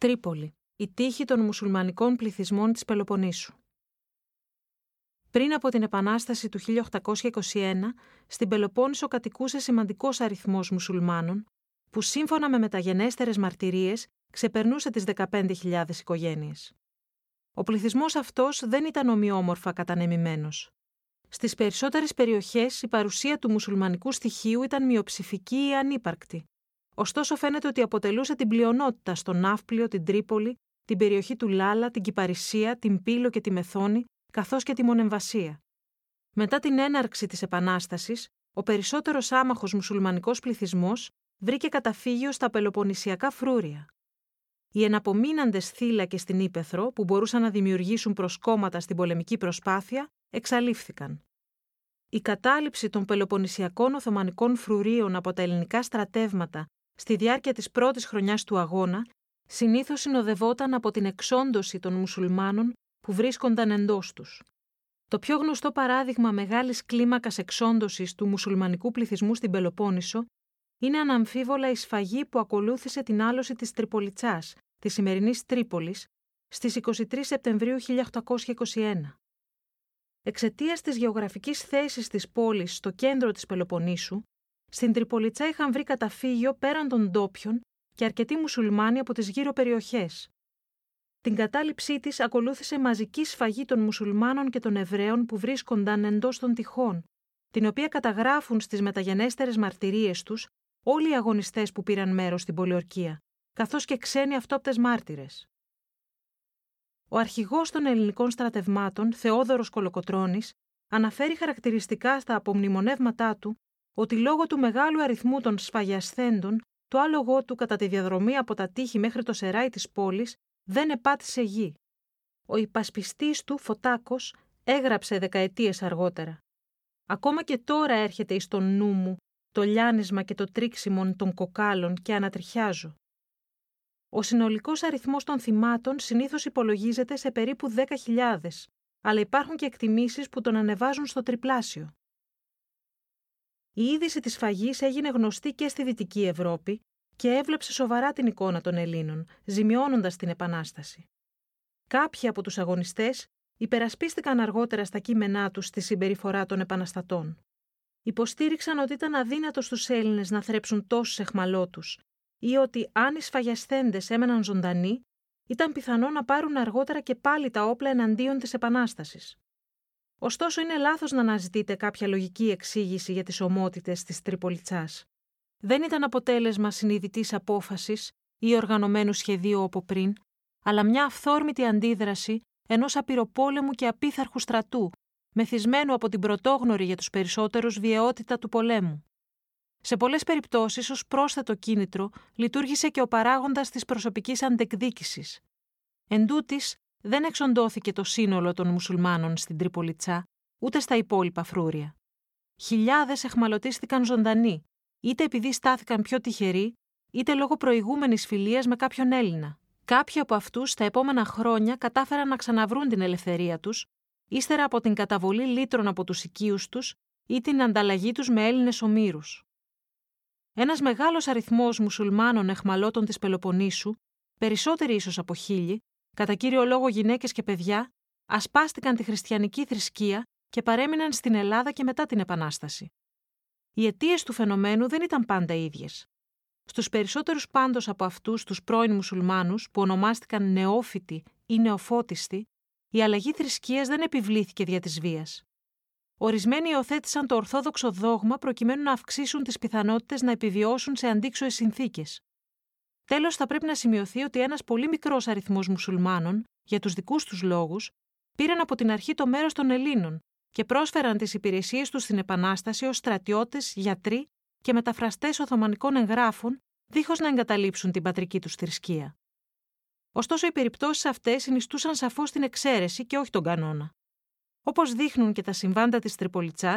Τρίπολη, η τύχη των μουσουλμανικών πληθυσμών της Πελοποννήσου. Πριν από την Επανάσταση του 1821, στην Πελοπόννησο κατοικούσε σημαντικός αριθμός μουσουλμάνων, που σύμφωνα με μεταγενέστερες μαρτυρίες ξεπερνούσε τις 15.000 οικογένειες. Ο πληθυσμός αυτός δεν ήταν ομοιόμορφα κατανεμημένος. Στις περισσότερες περιοχές η παρουσία του μουσουλμανικού στοιχείου ήταν μειοψηφική ή ανύπαρκτη, Ωστόσο, φαίνεται ότι αποτελούσε την πλειονότητα στον Ναύπλιο, την Τρίπολη, την περιοχή του Λάλα, την Κυπαρισία, την Πύλο και τη Μεθόνη, καθώς και τη Μονεμβασία. Μετά την έναρξη της Επανάστασης, ο περισσότερος άμαχος μουσουλμανικός πληθυσμός βρήκε καταφύγιο στα πελοποννησιακά φρούρια. Οι εναπομείναντες θύλακες στην Ήπεθρο, που μπορούσαν να δημιουργήσουν προσκόμματα στην πολεμική προσπάθεια, εξαλείφθηκαν. Η κατάληψη των πελοποννησιακών Οθωμανικών φρουρίων από τα ελληνικά στρατεύματα στη διάρκεια της πρώτης χρονιάς του αγώνα, συνήθως συνοδευόταν από την εξόντωση των μουσουλμάνων που βρίσκονταν εντός τους. Το πιο γνωστό παράδειγμα μεγάλης κλίμακας εξόντωσης του μουσουλμανικού πληθυσμού στην Πελοπόννησο είναι αναμφίβολα η σφαγή που ακολούθησε την άλωση της Τριπολιτσάς, της σημερινής Τρίπολης, στις 23 Σεπτεμβρίου 1821. Εξαιτίας της γεωγραφικής θέσης της πόλης στο κέντρο της Πελοποννήσου, στην Τριπολιτσά είχαν βρει καταφύγιο πέραν των ντόπιων και αρκετοί μουσουλμάνοι από τις γύρω περιοχές. Την κατάληψή της ακολούθησε μαζική σφαγή των μουσουλμάνων και των Εβραίων που βρίσκονταν εντός των τυχών, την οποία καταγράφουν στις μεταγενέστερες μαρτυρίες τους όλοι οι αγωνιστές που πήραν μέρος στην πολιορκία, καθώς και ξένοι αυτόπτες μάρτυρες. Ο αρχηγός των ελληνικών στρατευμάτων, Θεόδωρος Κολοκοτρόνη, αναφέρει χαρακτηριστικά στα απομνημονεύματά του ότι λόγω του μεγάλου αριθμού των σφαγιασθέντων, το άλογό του κατά τη διαδρομή από τα τείχη μέχρι το σεράι της πόλης δεν επάτησε γη. Ο υπασπιστής του, Φωτάκος, έγραψε δεκαετίες αργότερα. Ακόμα και τώρα έρχεται εις τον νου μου το λιάνισμα και το τρίξιμον των κοκάλων και ανατριχιάζω. Ο συνολικός αριθμός των θυμάτων συνήθως υπολογίζεται σε περίπου 10.000, αλλά υπάρχουν και εκτιμήσεις που τον ανεβάζουν στο τριπλάσιο. Η είδηση της φαγής έγινε γνωστή και στη Δυτική Ευρώπη και έβλεψε σοβαρά την εικόνα των Ελλήνων, ζημιώνοντας την Επανάσταση. Κάποιοι από τους αγωνιστές υπερασπίστηκαν αργότερα στα κείμενά τους στη συμπεριφορά των επαναστατών. Υποστήριξαν ότι ήταν αδύνατος στους Έλληνες να θρέψουν τόσους εχμαλώτους ή ότι αν οι σφαγιασθέντες έμεναν ζωντανοί, ήταν πιθανό να πάρουν αργότερα και πάλι τα όπλα εναντίον της Επανάστασης. Ωστόσο, είναι λάθος να αναζητείτε κάποια λογική εξήγηση για τις ομότητες της Τριπολιτσά. Δεν ήταν αποτέλεσμα συνειδητής απόφασης ή οργανωμένου σχεδίου από πριν, αλλά μια αυθόρμητη αντίδραση ενός απειροπόλεμου και απίθαρχου στρατού, μεθυσμένου από την πρωτόγνωρη για τους περισσότερους βιαιότητα του πολέμου. Σε πολλές περιπτώσεις, ως πρόσθετο κίνητρο, λειτουργήσε και ο παράγοντας της προσωπικής αντεκδίκησης. Εν τούτης, δεν εξοντώθηκε το σύνολο των μουσουλμάνων στην Τριπολιτσά, ούτε στα υπόλοιπα φρούρια. Χιλιάδες εχμαλωτίστηκαν ζωντανοί, είτε επειδή στάθηκαν πιο τυχεροί, είτε λόγω προηγούμενης φιλίας με κάποιον Έλληνα. Κάποιοι από αυτούς τα επόμενα χρόνια κατάφεραν να ξαναβρούν την ελευθερία τους, ύστερα από την καταβολή λίτρων από τους οικείους τους ή την ανταλλαγή τους με Έλληνες ομήρους. Ένας μεγάλος αριθμός μουσουλμάνων εχμαλώτων της Πελοποννήσου, περισσότεροι ίσως από χίλιοι, κατά κύριο λόγο γυναίκες και παιδιά, ασπάστηκαν τη χριστιανική θρησκεία και παρέμειναν στην Ελλάδα και μετά την Επανάσταση. Οι αιτίες του φαινομένου δεν ήταν πάντα ίδιες. Στους περισσότερους πάντως από αυτούς τους πρώην μουσουλμάνους, που ονομάστηκαν νεόφυτοι ή νεοφώτιστοι, η αλλαγή θρησκείας δεν επιβλήθηκε δια της βίας. Ορισμένοι υιοθέτησαν το ορθόδοξο δόγμα προκειμένου να αυξήσουν τις πιθανότητες να επιβιώσουν σε αντίξωες συνθήκες. Τέλος, θα πρέπει να σημειωθεί ότι ένας πολύ μικρός αριθμός μουσουλμάνων, για τους δικούς τους λόγους, πήραν από την αρχή το μέρος των Ελλήνων και πρόσφεραν τις υπηρεσίες τους στην Επανάσταση ως στρατιώτες, γιατροί και μεταφραστές Οθωμανικών εγγράφων, δίχως να εγκαταλείψουν την πατρική τους θρησκεία. Ωστόσο, οι περιπτώσεις αυτές συνιστούσαν σαφώς την εξαίρεση και όχι τον κανόνα. Όπως δείχνουν και τα συμβάντα της Τριπολιτσά,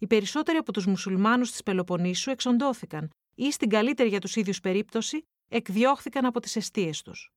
οι περισσότεροι από τους μουσουλμάνους της Πελοποννήσου εξοντώθηκαν ή στην καλύτερη για τους ίδιους περίπτωση εκδιώχθηκαν από τις αιστείες τους.